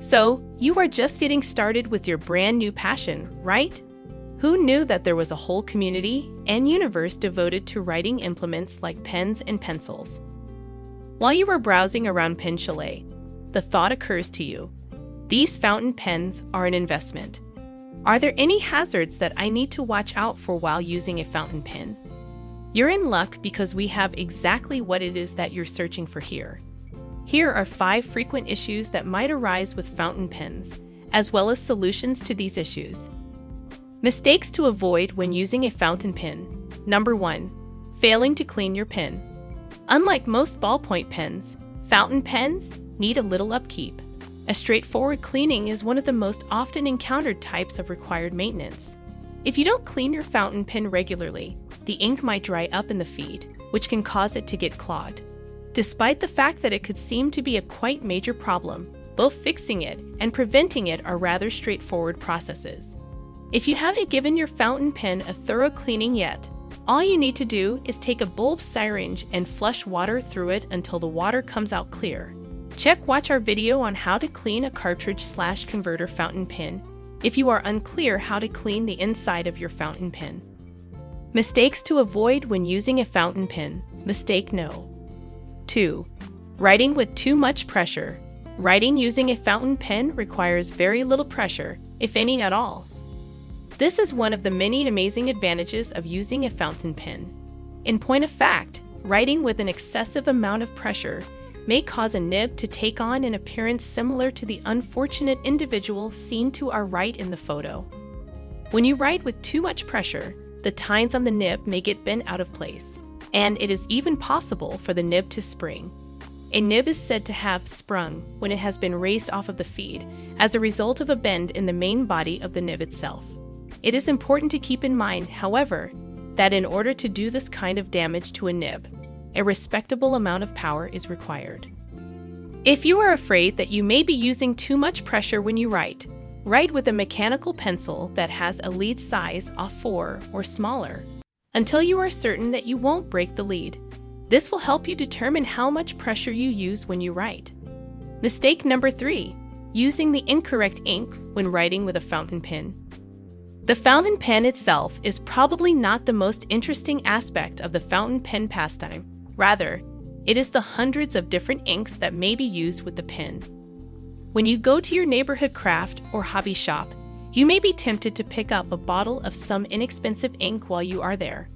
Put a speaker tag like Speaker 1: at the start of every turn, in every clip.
Speaker 1: So, you are just getting started with your brand new passion, right? Who knew that there was a whole community and universe devoted to writing implements like pens and pencils? While you were browsing around Pen Chalet, the thought occurs to you these fountain pens are an investment. Are there any hazards that I need to watch out for while using a fountain pen? You're in luck because we have exactly what it is that you're searching for here. Here are five frequent issues that might arise with fountain pens, as well as solutions to these issues. Mistakes to avoid when using a fountain pen. Number 1. Failing to clean your pen. Unlike most ballpoint pens, fountain pens need a little upkeep. A straightforward cleaning is one of the most often encountered types of required maintenance. If you don't clean your fountain pen regularly, the ink might dry up in the feed, which can cause it to get clogged. Despite the fact that it could seem to be a quite major problem, both fixing it and preventing it are rather straightforward processes. If you haven't given your fountain pen a thorough cleaning yet, all you need to do is take a bulb syringe and flush water through it until the water comes out clear. Check watch our video on how to clean a cartridge slash converter fountain pen if you are unclear how to clean the inside of your fountain pen. Mistakes to avoid when using a fountain pen. Mistake no. 2. Writing with too much pressure. Writing using a fountain pen requires very little pressure, if any at all. This is one of the many amazing advantages of using a fountain pen. In point of fact, writing with an excessive amount of pressure may cause a nib to take on an appearance similar to the unfortunate individual seen to our right in the photo. When you write with too much pressure, the tines on the nib may get bent out of place, and it is even possible for the nib to spring. A nib is said to have sprung when it has been raised off of the feed as a result of a bend in the main body of the nib itself. It is important to keep in mind, however, that in order to do this kind of damage to a nib, a respectable amount of power is required. If you are afraid that you may be using too much pressure when you write, write with a mechanical pencil that has a lead size of 4 or smaller until you are certain that you won't break the lead. This will help you determine how much pressure you use when you write. Mistake number 3 using the incorrect ink when writing with a fountain pen. The fountain pen itself is probably not the most interesting aspect of the fountain pen pastime. Rather, it is the hundreds of different inks that may be used with the pen. When you go to your neighborhood craft or hobby shop, you may be tempted to pick up a bottle of some inexpensive ink while you are there.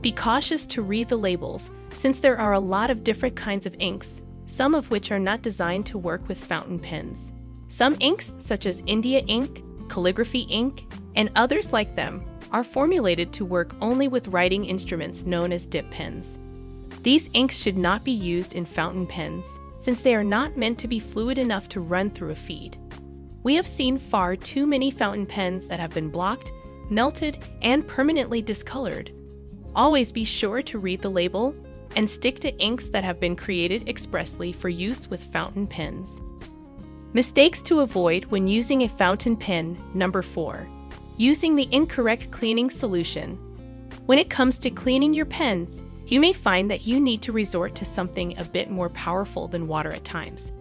Speaker 1: Be cautious to read the labels, since there are a lot of different kinds of inks, some of which are not designed to work with fountain pens. Some inks, such as India ink, calligraphy ink, and others like them, are formulated to work only with writing instruments known as dip pens. These inks should not be used in fountain pens, since they are not meant to be fluid enough to run through a feed. We have seen far too many fountain pens that have been blocked, melted, and permanently discolored. Always be sure to read the label and stick to inks that have been created expressly for use with fountain pens. Mistakes to avoid when using a fountain pen, number 4. Using the incorrect cleaning solution. When it comes to cleaning your pens, you may find that you need to resort to something a bit more powerful than water at times.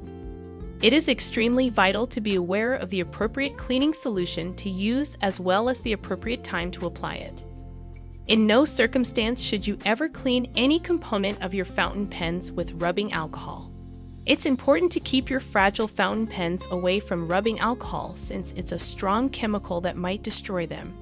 Speaker 1: It is extremely vital to be aware of the appropriate cleaning solution to use as well as the appropriate time to apply it. In no circumstance should you ever clean any component of your fountain pens with rubbing alcohol. It's important to keep your fragile fountain pens away from rubbing alcohol since it's a strong chemical that might destroy them.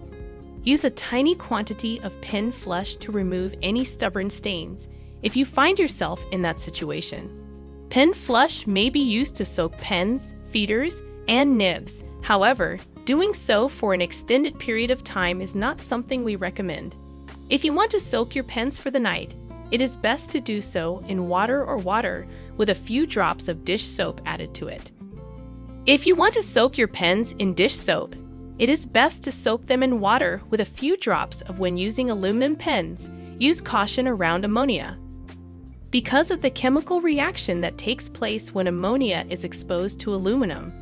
Speaker 1: Use a tiny quantity of pen flush to remove any stubborn stains if you find yourself in that situation. Pen flush may be used to soak pens, feeders, and nibs. However, doing so for an extended period of time is not something we recommend. If you want to soak your pens for the night, it is best to do so in water or water with a few drops of dish soap added to it. If you want to soak your pens in dish soap, it is best to soak them in water with a few drops of when using aluminum pens. Use caution around ammonia. Because of the chemical reaction that takes place when ammonia is exposed to aluminum,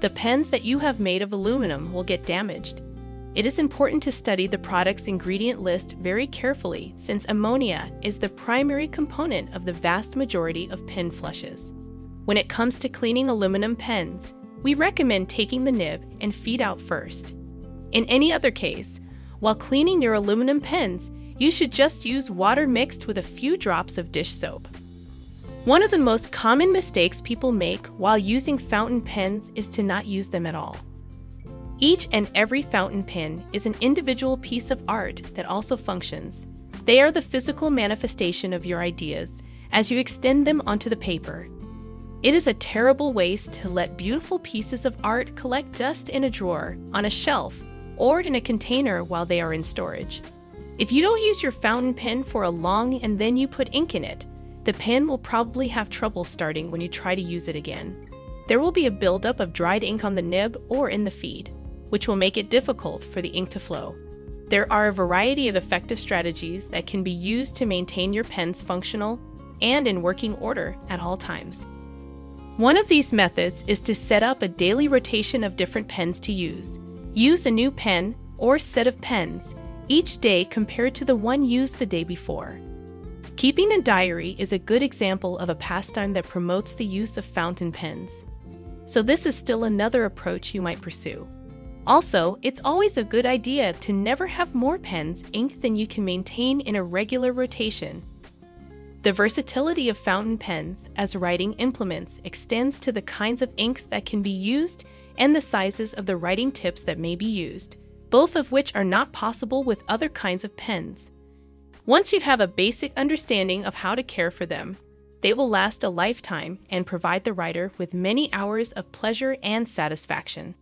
Speaker 1: the pens that you have made of aluminum will get damaged. It is important to study the product's ingredient list very carefully since ammonia is the primary component of the vast majority of pen flushes. When it comes to cleaning aluminum pens, we recommend taking the nib and feed out first. In any other case, while cleaning your aluminum pens, you should just use water mixed with a few drops of dish soap. One of the most common mistakes people make while using fountain pens is to not use them at all. Each and every fountain pen is an individual piece of art that also functions. They are the physical manifestation of your ideas as you extend them onto the paper. It is a terrible waste to let beautiful pieces of art collect dust in a drawer, on a shelf, or in a container while they are in storage. If you don't use your fountain pen for a long and then you put ink in it, the pen will probably have trouble starting when you try to use it again. There will be a buildup of dried ink on the nib or in the feed, which will make it difficult for the ink to flow. There are a variety of effective strategies that can be used to maintain your pens functional and in working order at all times. One of these methods is to set up a daily rotation of different pens to use. Use a new pen or set of pens each day compared to the one used the day before. Keeping a diary is a good example of a pastime that promotes the use of fountain pens. So, this is still another approach you might pursue. Also, it's always a good idea to never have more pens inked than you can maintain in a regular rotation. The versatility of fountain pens as writing implements extends to the kinds of inks that can be used and the sizes of the writing tips that may be used both of which are not possible with other kinds of pens. Once you have a basic understanding of how to care for them, they will last a lifetime and provide the writer with many hours of pleasure and satisfaction.